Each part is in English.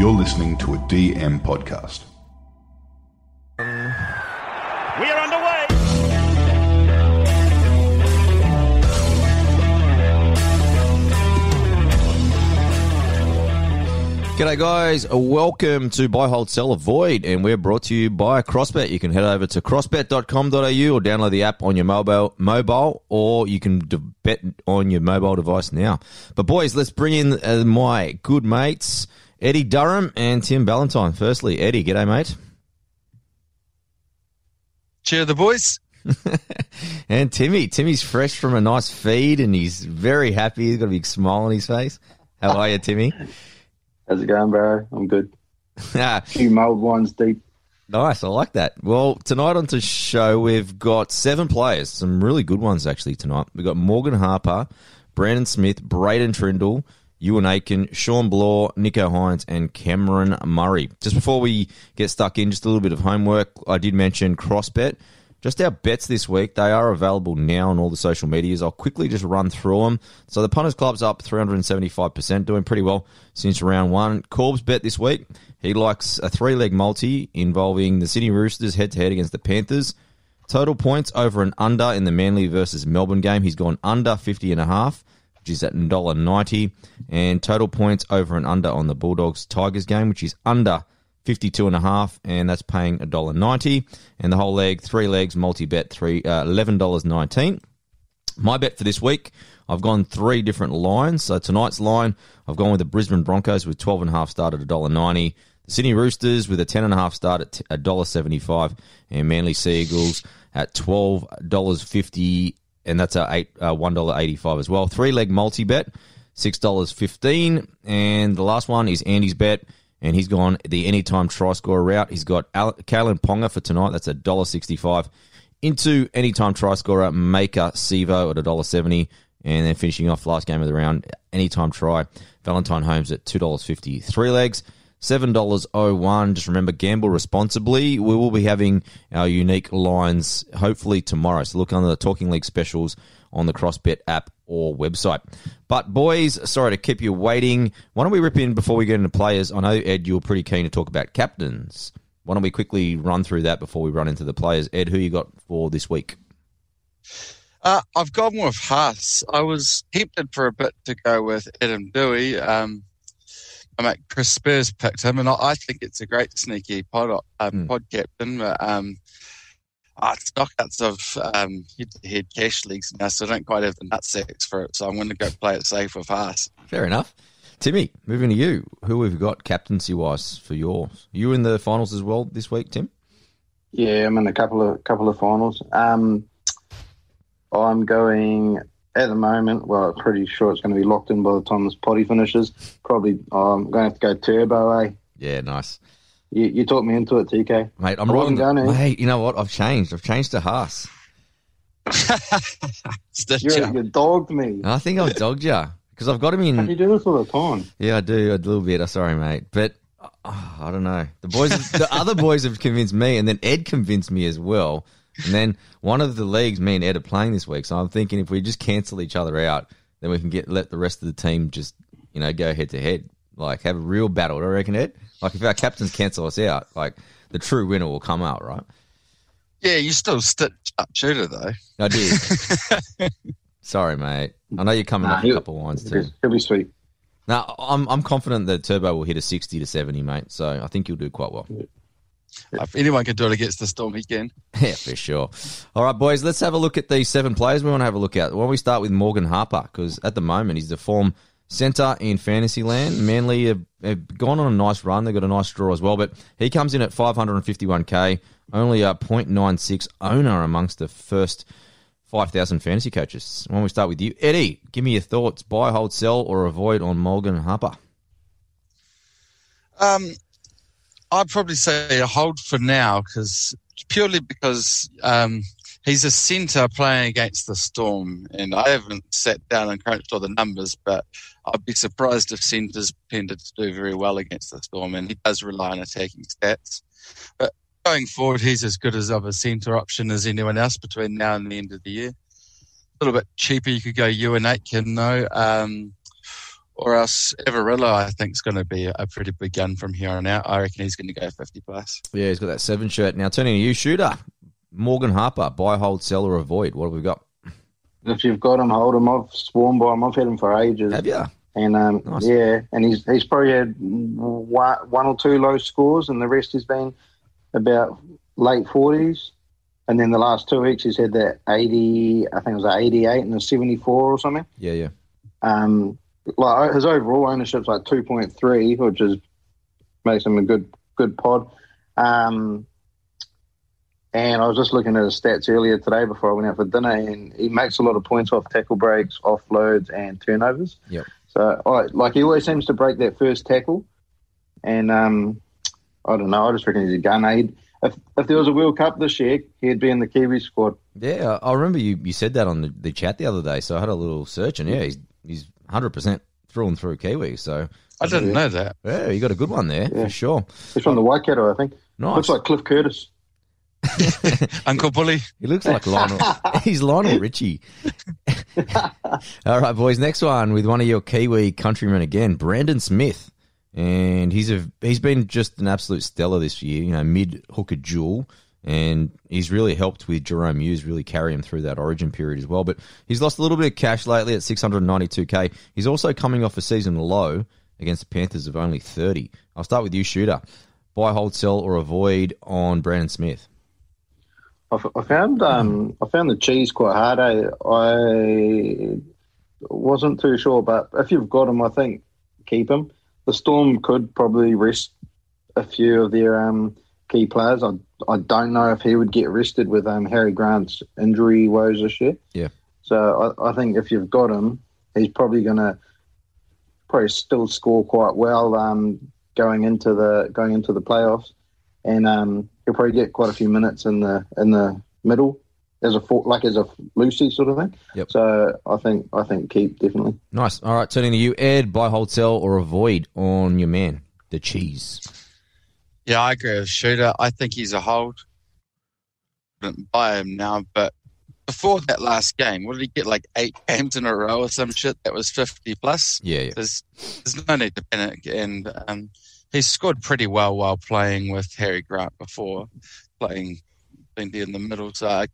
You're listening to a DM podcast. We are underway. G'day guys, welcome to Buy Hold Sell Avoid and we're brought to you by CrossBet. You can head over to crossbet.com.au or download the app on your mobile mobile or you can d- bet on your mobile device now. But boys, let's bring in uh, my good mates Eddie Durham and Tim Ballantyne. Firstly, Eddie, g'day mate. Cheer the boys. and Timmy, Timmy's fresh from a nice feed and he's very happy. He's got a big smile on his face. How are you, Timmy? How's it going, bro? I'm good. Ah. A few mulled wines deep. Nice, I like that. Well, tonight on the show, we've got seven players, some really good ones actually tonight. We've got Morgan Harper, Brandon Smith, Braydon Trindall, Euan Aitken, Shawn Blore, Nicho Hynes, and Cameron Murray. Just before we get stuck in, just a little bit of homework. I did mention CrossBet. Just our bets this week, they are available now on all the social medias. I'll quickly just run through them. So the Punters Club's up 375%, doing pretty well since round one. Corb's bet this week, he likes a three leg multi involving the Sydney Roosters head to head against the Panthers. Total points over and under in the Manly versus Melbourne game. He's gone under 50 and a half, which is at $1.90. And total points over and under on the Bulldogs Tigers game, which is under 52 and a and that's paying $1.90 and the whole leg three legs multi bet three uh, $11.19 my bet for this week i've gone three different lines so tonight's line i've gone with the brisbane broncos with 12 and a half start at $1.90 the sydney roosters with a 10 and a half start at $1.75 and manly seagulls at $12.50 and that's a eight, uh, $1.85 as well three leg multi bet $6.15 and the last one is andy's bet and he's gone the anytime try scorer route. He's got Al- Kalyn Ponga for tonight. That's a dollar sixty-five. Into anytime try scorer Maika Sivo at a dollar seventy, and then finishing off last game of the round anytime try Valentine Holmes at two dollars fifty. Three legs. Seven dollars oh one. Just remember, gamble responsibly. We will be having our unique lines hopefully tomorrow. So look under the Talking League specials on the CrossBet app or website. But boys, sorry to keep you waiting. Why don't we rip in before we get into players? I know Ed, you're pretty keen to talk about captains. Why don't we quickly run through that before we run into the players? Ed, who you got for this week? Uh, I've gone with Haas. I was tempted for a bit to go with Adam Doueihi. Um, I mean, Chris Spurs picked him, and I, I think it's a great sneaky pod, uh, mm. pod captain. But, um, uh, it's knockouts of um, head cash leagues now, so I don't quite have the nutsacks for it. So I'm going to go play it safe with Haas. Fair enough. Timmy, moving to you. Who have you got captaincy wise for yours? You in the finals as well this week, Tim? Yeah, I'm in a couple of couple of finals. Um, I'm going at the moment. Well, I'm pretty sure it's going to be locked in by the time this potty finishes. Probably, I'm going to have to go turbo. Eh? Yeah, nice. You, you talked me into it, TK. Mate, I'm rolling. Mate, you know what? I've changed. I've changed to Haas. You're, you dogged me. I think I've dogged you because I've got him in. You do this all the time. Yeah, I do a little bit. I'm sorry, mate, but oh, I don't know. The boys, the other boys have convinced me, and then Ed convinced me as well. And then one of the leagues, me and Ed are playing this week. So I'm thinking if we just cancel each other out, then we can get let the rest of the team just you know go head to head, like have a real battle. I reckon, Ed. Like if our captains cancel us out, like the true winner will come out, right? Yeah, you still stitch uh, up shooter though. I did. Sorry, mate. I know you're coming nah, up a couple of wines too. He'll be sweet. Now, I'm I'm confident that Turbo will hit a 60 to 70, mate. So I think you'll do quite well. Yeah. If anyone can do it against the Storm, he can. Yeah, for sure. All right, boys, let's have a look at these seven players we want to have a look at. Why don't we start with Morgan Harper? Because at the moment, he's the form centre in Fantasyland. Manly have, have, gone on a nice run. They've got a nice draw as well, but he comes in at 551k, only a 0.96 owner amongst the first 5,000 fantasy coaches. Why don't we start with you? Eddie, give me your thoughts. Buy, hold, sell, or avoid on Morgan Harper? Um, I'd probably say a hold for now because purely because um, he's a centre playing against the Storm, and I haven't sat down and crunched all the numbers, but I'd be surprised if centres tended to do very well against the Storm, and he does rely on attacking stats. But going forward, he's as good as of a centre option as anyone else between now and the end of the year. A little bit cheaper, you could go Euan Aitken though, um, or else Everillo, I think, is going to be a pretty big gun from here on out. I reckon he's going to go 50 plus. Yeah, he's got that seven shirt. Now turning to you, shooter. Morgan Harper, buy, hold, sell, or avoid. What have we got? If you've got him, hold him. I've sworn by him. I've had him for ages. Have you? And um, Nice. yeah, and he's he's probably had one, one or two low scores, and the rest has been about late forties. And then the last two weeks, he's had that eighty, I think it was an eighty-eight and a seventy-four or something. Yeah, yeah. Um, like his overall ownership's like two point three, which is makes him a good good pod. Um, and I was just looking at his stats earlier today before I went out for dinner, and he makes a lot of points off tackle breaks, offloads, and turnovers. Yep. So, I, like, he always seems to break that first tackle, and um, I don't know. I just reckon he's a gun. He'd, if if there was a World Cup this year, he'd be in the Kiwi squad. Yeah, I I remember you, you said that on the, the chat the other day, so I had a little search, and yeah, he's he's hundred percent through and through Kiwi. So I didn't know that. yeah, you got a good one there Yeah. for sure. He's from the Waikato, I think. Nice. Looks like Cliff Curtis. Uncle Bully. he looks like Lionel. he's Lionel Richie. All right, boys. Next one with one of your Kiwi countrymen again, Brandon Smith, and he's a he's been just an absolute stellar this year. You know, mid hooker jewel. And he's really helped with Jahrome Hughes really carry him through that origin period as well. But he's lost a little bit of cash lately at 692k. He's also coming off a season low against the Panthers of only 30. I'll start with you, shooter. Buy, hold, sell, or avoid on Brandon Smith. I, found um, I found the cheese quite hard. Eh? I wasn't too sure, but if you've got him, I think keep him. The Storm could probably rest a few of their um, key players. I I don't know if he would get rested with um, Harry Grant's injury woes this year. Yeah. So I, I think if you've got him, he's probably going to probably still score quite well um, going into the going into the playoffs, and um, he'll probably get quite a few minutes in the in the middle as a for, like as a Lucy sort of thing. Yep. So I think I think keep definitely. Nice. All right, turning to you, Ed. Buy, hold, sell, or avoid on your man, the cheese. Yeah, I agree with Shooter. I think he's a hold. Wouldn't buy him now, but before that last game, what did he get? Like eight games in a row or some shit that was 50 plus? Yeah, yeah. There's, there's no need to panic. And um, he scored pretty well while playing with Harry Grant before, playing plenty in the middle. So I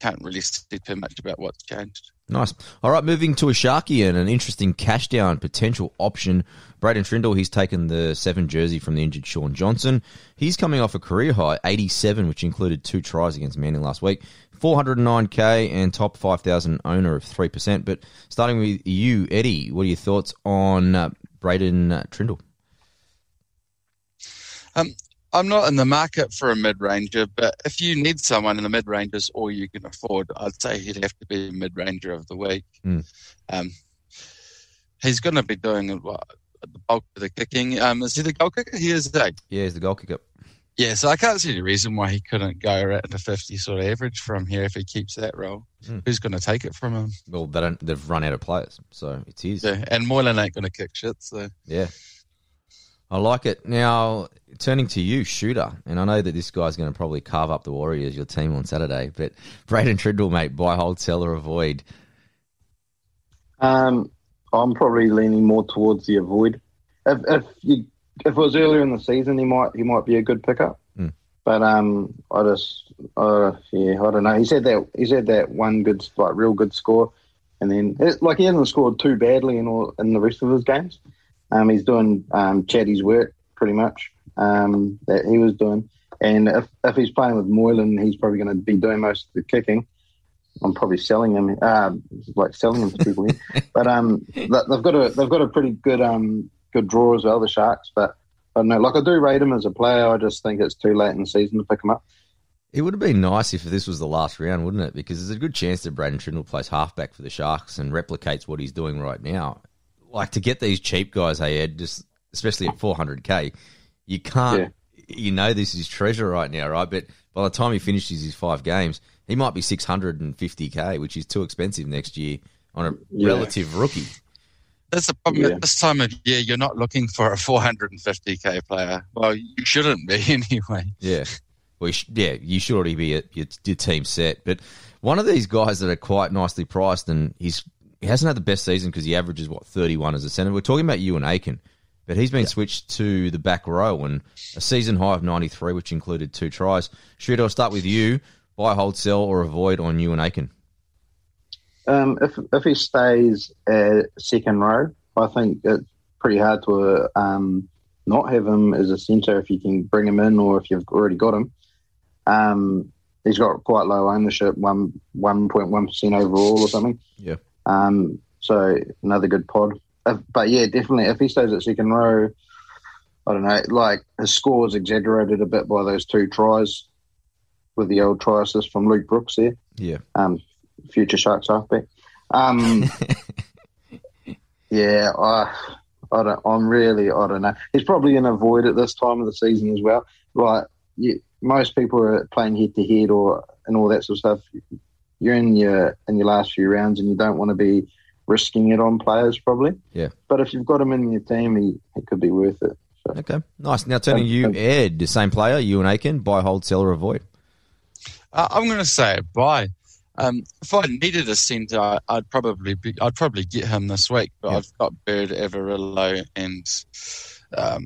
can't really see too much about what's changed. Nice. All right, moving to a and an interesting cash down potential option. Braydon Trindall, he's taken the seven jersey from the injured Shaun Johnson. He's coming off a career high, 87, which included two tries against Manning last week. 409k and top 5,000 owner of 3%. But starting with you, Eddie, what are your thoughts on uh, Braden uh, Trindle? Um, I'm not in the market for a mid ranger, but if you need someone in the mid rangers or you can afford, I'd say he'd have to be a mid ranger of the week. Mm. Um, he's going to be doing what, the bulk of the kicking. Um, is he the goal kicker? He is. eh? Yeah, he's the goal kicker. Yeah, so I can't see any reason why he couldn't go right to 50 sort of average from here if he keeps that role. Mm. Who's going to take it from him? Well, they don't, they've run out of players, so it's his. Yeah, and Moylan ain't going to kick shit. So Yeah. I like it. Now, turning to you, Shooter, and I know that this guy's going to probably carve up the Warriors, your team, on Saturday, but Braydon Trindall, mate, buy, hold, sell, or avoid. Um, I'm probably leaning more towards the avoid. If if you if it was earlier in the season, he might he might be a good pickup. Mm. But um, I just uh, yeah, I don't know. He said that he said that one good like real good score, and then it, like he hasn't scored too badly in all in the rest of his games. Um, he's doing um Chatty's work pretty much. Um, that he was doing, and if if he's playing with Moylan, he's probably going to be doing most of the kicking. I'm probably selling him, uh, like selling him to people here. But um, they've got a they've got a pretty good um good draw as well, the Sharks. But I don't know, like I do rate him as a player. I just think it's too late in the season to pick him up. It would have been nice if this was the last round, wouldn't it? Because there's a good chance that Braydon Trindall plays halfback for the Sharks and replicates what he's doing right now. Like to get these cheap guys, hey Ed, just especially at 400k, you can't. You know this is treasure right now, right? But by the time he finishes his five games, he might be 650k, which is too expensive next year on a Yeah. relative rookie. that's the problem. Yeah. At this time of year, you're not looking for a 450k player. Well, you shouldn't be anyway. Yeah. Well, you sh- yeah, you should already be at your, your team set. But one of these guys that are quite nicely priced, and he's he hasn't had the best season because he averages what 31 as a centre. We're talking about you and Aiken, but he's been switched to the back row and a season high of 93, which included two tries. Should I'll start with you. Buy, hold, sell, or avoid on Euan Aitken. Um, if if he stays at second row, I think it's pretty hard to um, not have him as a centre if you can bring him in or if you've already got him. Um, he's got quite low ownership, one one point one percent overall or something. Yeah. Um, so another good pod. If, but yeah, definitely if he stays at second row, I don't know. Like his score is exaggerated a bit by those two tries with the old try assist from Luke Brooks there. Yeah. Um, future Sharks halfback. Um, yeah, I, I don't. I'm really. I don't know. He's probably in a void at this time of the season as well. Like you, most people are playing head to head or and all that sort of stuff. You're in your in your last few rounds and you don't want to be risking it on players probably. Yeah. But if you've got him in your team, he it could be worth it. So. Okay. Nice. Now turning Um, you, um, Ed, the same player, you and Aiken. Buy, hold, sell, or avoid. Uh, I'm going to say buy. Um, if I needed a centre, I- I'd probably be, I'd probably get him this week. But Yeah. I've got Bird, Everillo, and um,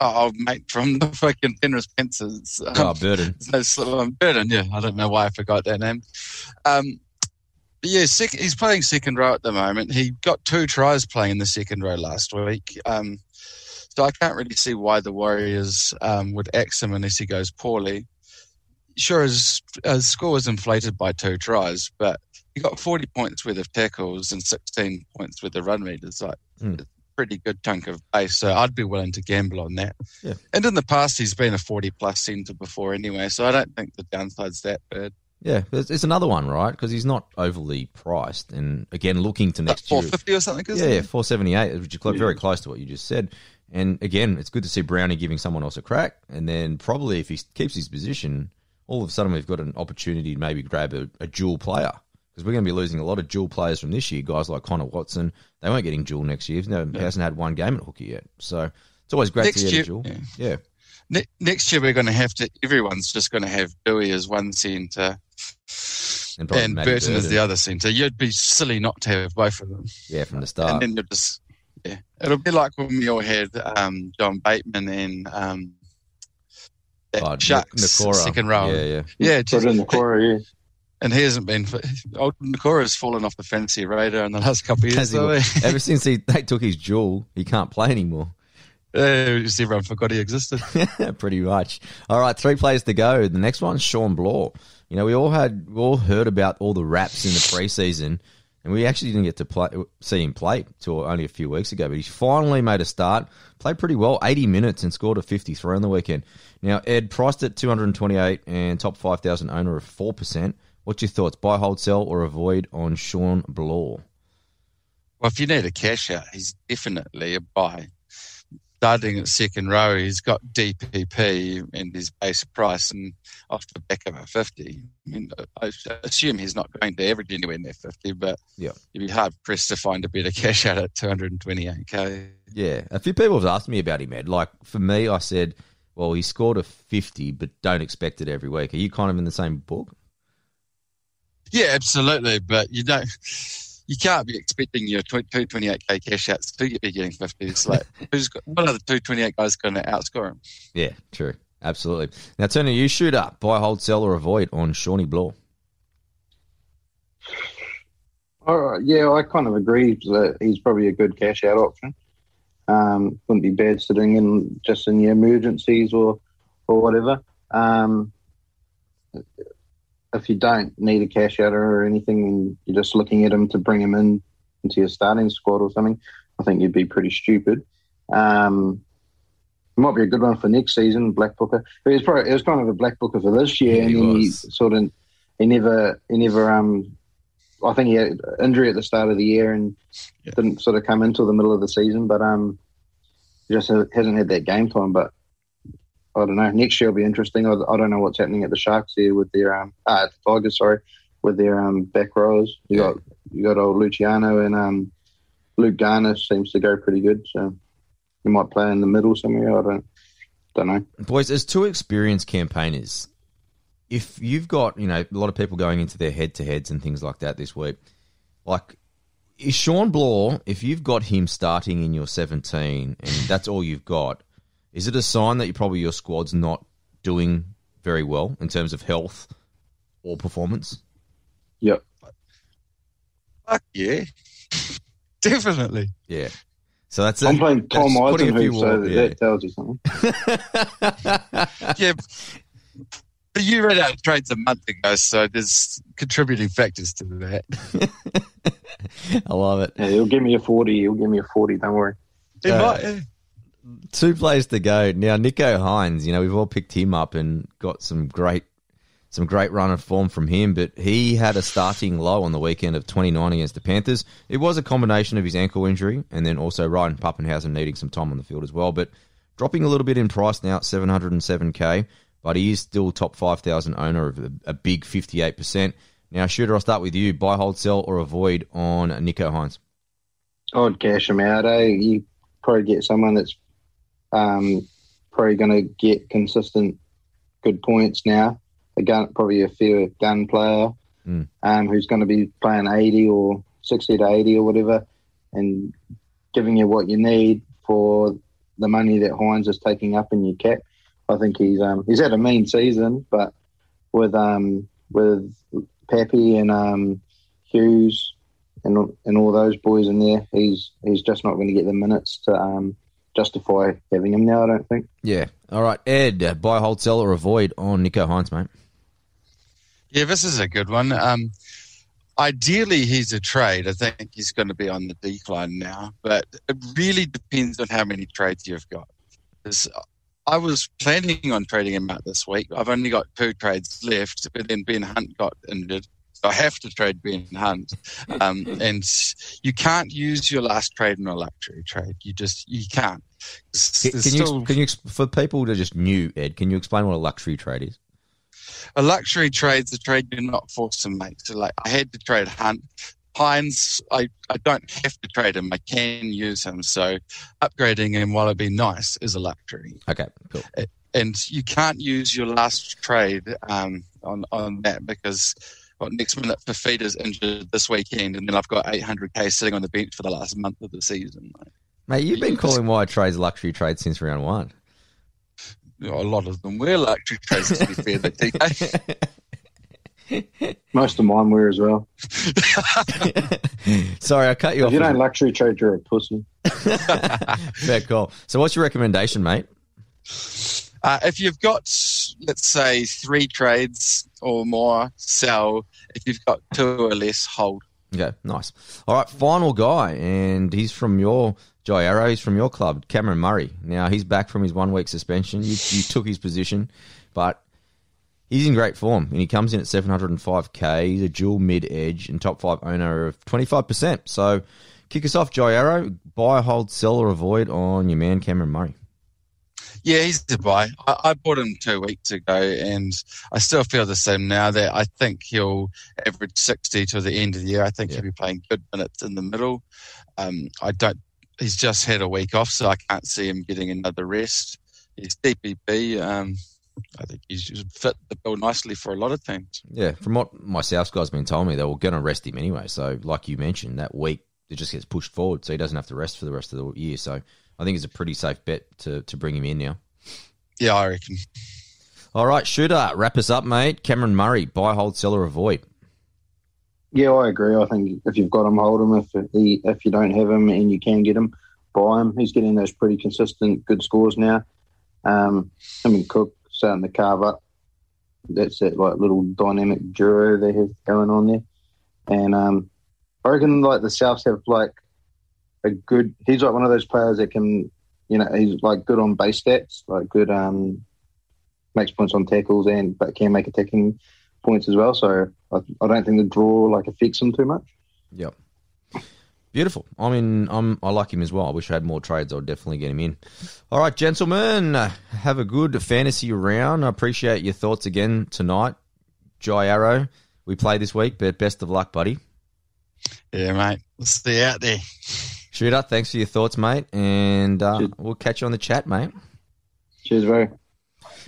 oh, mate from the fucking Penrith Panthers. Um, Oh, Burton. no, um, Burton, yeah, I don't know why I forgot that name. Um, but yeah, sec- he's playing second row at the moment. He got two tries playing in the second row last week. Um, so I can't really see why the Warriors um, would axe him unless he goes poorly. Sure, his, his score was inflated by two tries, but he got 40 points worth of tackles and 16 points worth of run meters. Like, Hmm. Pretty good chunk of base. So I'd be willing to gamble on that. Yeah. And in the past, he's been a 40 plus centre before anyway. So I don't think the downside's that bad. Yeah, it's, another one, right? Because he's not overly priced, and again, looking to next year. 450 or something, isn't Yeah, yeah, four seventy eight, which is very close to what you just said. And again, it's good to see Brownie giving someone else a crack, and then probably if he keeps his position, all of a sudden we've got an opportunity to maybe grab a, a dual player because we're going to be losing a lot of dual players from this year. Guys like Connor Watson, they weren't getting dual next year. No, He hasn't had one game at hooker yet, so it's always great Next to get year- a dual. yeah. Yeah, Ne- next year, we're going to have to, everyone's just going to have Doueihi as one centre and, and Matty Burton as the other centre. You'd be silly not to have both of them. Yeah, from the start. and then you'll just, yeah. It'll be like when we all had um, John Bateman and um, that Oh, Sharks Nikora. second row. Yeah, yeah. Yeah, Put just, in the core, yeah. And he hasn't been. Old Nikora's fallen off the fantasy radar in the last couple of years. Ever since he, they took his jewel, he can't play anymore. uh, just everyone forgot he existed. Pretty much. All right, three players to go. The next one's Shawn Blore. You know, we all had, we all heard about all the raps in the preseason, and we actually didn't get to play, see him play till only a few weeks ago. But he's finally made a start, played pretty well, 80 minutes, and scored a 53 on the weekend. Now, Ed priced at 228 and top 5,000 owner of 4%. What's your thoughts? Buy, hold, sell, or avoid on Shawn Blore? Well, if you need a cash out, he's definitely a buy. Starting at second row, he's got DPP and his base price, and off the back of a 50. I mean, I assume he's not going to average anywhere near 50, but Yeah. you'd be hard pressed to find a better cash out at 228k. Yeah, a few people have asked me about him, Ed. Like for me, I said, well, he scored a 50, but don't expect it every week. Are you kind of in the same book? Yeah, absolutely, but you don't. You can't be expecting your 228k cash outs to be getting 50s. Like, who's got, what other 228 guys going to outscore him? Yeah, true. Absolutely. Now, turn you shoot up, Buy, hold, sell, or avoid on Shawnee Blore. All right, yeah, I kind of agree that he's probably a good cash out option. Um, wouldn't be bad sitting in just in your emergencies or or whatever. Um, if you don't need a cash out or anything, and you're just looking at him to bring him in into your starting squad or something, I think you'd be pretty stupid. Um, it might be a good one for next season, Black Booker. It was probably it was kind of a Black Booker for this year, Yeah, and he then he sort of he never he never um I think he had injury at the start of the year and Yeah. didn't sort of come until the middle of the season, but um, he just hasn't had that game time. But I don't know. Next year will be interesting. I, I don't know what's happening at the Sharks here with their um, ah, at the Tigers, sorry, with their um back rows. You got you got old Luciano and um Luke Garner seems to go pretty good, so you might play in the middle somewhere. I don't don't know. Boys, as two experienced campaigners, if you've got you know a lot of people going into their head to heads and things like that this week, like is Shawn Blore, if you've got him starting in your 17 and that's all you've got, is it a sign that you probably your squad's not doing very well in terms of health or performance? Yep. Fuck yeah. Definitely. Yeah. So that's I'm it. playing Tom That's putting a so that, yeah. that tells you something. Yeah. But you read out of trades a month ago, so there's contributing factors to that. I love it. Yeah, he'll give me a 40. He'll give me a 40, don't worry. It Uh, might, yeah. Two plays to go. Now Nicho Hynes, you know, we've all picked him up and got some great some great run of form from him, but he had a starting low on the weekend of 29 against the Panthers. It was a combination of his ankle injury and then also Ryan Papenhuyzen needing some time on the field as well, but dropping a little bit in price now at 707k, but he is still top 5,000 owner of a, a big 58%. Now, Shooter, I'll start with you. Buy, hold, sell, or avoid on Nicho Hynes. I'd cash him out. Eh? You probably get someone that's um, probably going to get consistent good points now. A gun, probably a fair gun player Mm. um, who's going to be playing 80 or 60 to 80 or whatever and giving you what you need for the money that Hynes is taking up in your cap. I think he's um, he's had a mean season, but with um, with Pappy and um, Hughes and and all those boys in there, he's he's just not going to get the minutes to um, justify having him now. I don't think. Yeah. All right, Ed, uh, buy, hold, sell, or avoid on Nicho Hynes, mate. Yeah, this is a good one. Um, ideally, he's a trade. I think he's going to be on the decline now, but it really depends on how many trades you've got. 'Cause I was planning on trading him out this week. I've only got two trades left, but then Ben Hunt got injured. I have to trade Ben Hunt. Um, and you can't use your last trade in a luxury trade. You just, you can't. Can, there's you still- can you for people that are just new, Ed? Can you explain what a luxury trade is? a luxury trade is a trade you're not forced to make. So, like, I had to trade Hunt. Hynes, I, I don't have to trade him. I can use him. So, upgrading him while it'd be nice is a luxury. Okay, cool. And you can't use your last trade um, on, on that because well, next minute Fifita's injured this weekend, and then I've got 800k sitting on the bench for the last month of the season. Mate, you've been calling wide trades luxury trades since round one. You know, a lot of them were luxury trades, to be fair, but DK. Most of mine were as well. Sorry, I cut you If off. you don't luxury trade, you're a pussy. Fair call. So, what's your recommendation, mate? Uh, if you've got, let's say, three trades or more, sell. If you've got two or less, hold. Yeah, nice. All right, final guy, and he's from your Jai Arrow. He's from your club, Cameron Murray. Now he's back from his one week suspension. You, you took his position, but he's in great form, and he comes in at 705k. He's a dual mid edge and top five owner of 25%. So, kick us off, Jai Arrow. Buy, hold, sell, or avoid on your man Cameron Murray. Yeah, he's a buy. I, I bought him two weeks ago, and I still feel the same now. That I think he'll average sixty to the end of the year. I think Yeah. he'll be playing good minutes in the middle. Um, I don't. He's just had a week off, so I can't see him getting another rest. He's DPP. Um, I think he should fit the bill nicely for a lot of teams. Yeah, from what my South guy's been telling me, they were going to rest him anyway. So, like you mentioned, that week it just gets pushed forward, so he doesn't have to rest for the rest of the year. So, I think it's a pretty safe bet to to bring him in now. Yeah, I reckon. All right, shooter, wrap us up, mate. Cameron Murray, buy, hold, sell, or avoid. Yeah, I agree. I think if you've got him, hold him. If he, if you don't have him and you can get him, buy him. He's getting those pretty consistent good scores now. Um, him and Cook starting to carve up. That's that like little dynamic duo they have going on there. And um, I reckon like the Souths have like a good. He's like one of those players that can, you know, he's like good on base stats, like good um, makes points on tackles and but can make attacking points as well. So I, I don't think the draw like affects him too much. Yep. Beautiful. I mean, I'm, I like him as well. I wish I had more trades. I would definitely get him in. All right, gentlemen, uh, have a good fantasy round. I appreciate your thoughts again tonight. Jai Arrow, we play this week, but best of luck, buddy. Yeah, mate. We'll see you out there. Shooter, thanks for your thoughts, mate. And uh, we'll catch you on the chat, mate. Cheers, bro.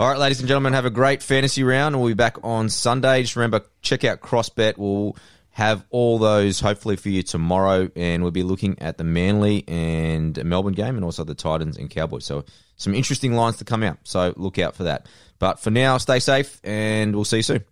All right, ladies and gentlemen, have a great fantasy round. We'll be back on Sunday. Just remember, check out CrossBet. We'll have all those hopefully for you tomorrow, and we'll be looking at the Manly and Melbourne game, and also the Titans and Cowboys. So some interesting lines to come out. So look out for that. But for now, stay safe, and we'll see you soon.